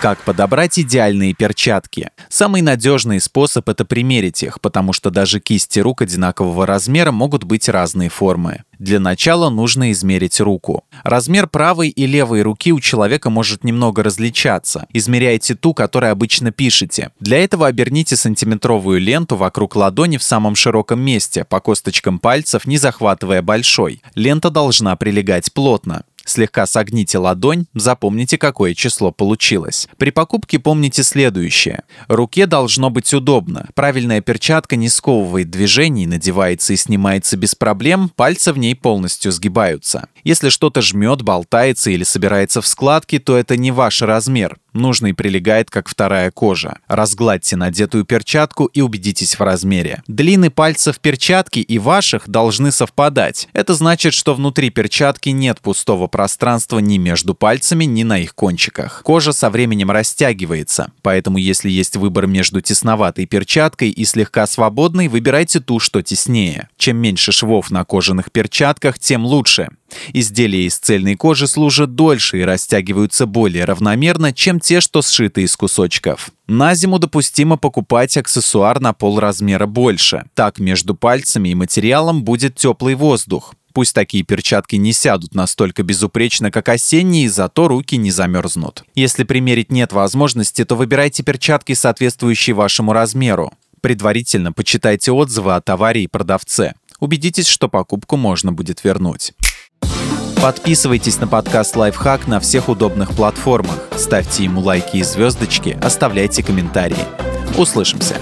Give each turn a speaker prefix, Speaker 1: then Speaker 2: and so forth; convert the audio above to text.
Speaker 1: Как подобрать идеальные перчатки? Самый надежный способ – это примерить их, потому что даже кисти рук одинакового размера могут быть разные формы. Для начала нужно измерить руку. Размер правой и левой руки у человека может немного различаться. Измеряйте ту, которой обычно пишете. Для этого оберните сантиметровую ленту вокруг ладони в самом широком месте, по косточкам пальцев, не захватывая большой. Лента должна прилегать плотно. Слегка согните ладонь, запомните, какое число получилось. При покупке помните следующее. Руке должно быть удобно. Правильная перчатка не сковывает движений, надевается и снимается без проблем, пальцы в ней полностью сгибаются. Если что-то жмет, болтается или собирается в складки, то это не ваш размер нужный прилегает как вторая кожа. Разгладьте надетую перчатку и убедитесь в размере. Длины пальцев перчатки и ваших должны совпадать. Это значит, что внутри перчатки нет пустого пространства ни между пальцами, ни на их кончиках. Кожа со временем растягивается, поэтому если есть выбор между тесноватой перчаткой и слегка свободной, выбирайте ту, что теснее. Чем меньше швов на кожаных перчатках, тем лучше. Изделия из цельной кожи служат дольше и растягиваются более равномерно, чем те, что сшиты из кусочков. На зиму допустимо покупать аксессуар на полразмера больше. Так между пальцами и материалом будет теплый воздух. Пусть такие перчатки не сядут настолько безупречно, как осенние, зато руки не замерзнут. Если примерить нет возможности, то выбирайте перчатки, соответствующие вашему размеру. Предварительно почитайте отзывы о товаре и продавце. Убедитесь, что покупку можно будет вернуть. Подписывайтесь на подкаст «Лайфхак» на всех удобных платформах, ставьте ему лайки и звездочки, оставляйте комментарии. Услышимся!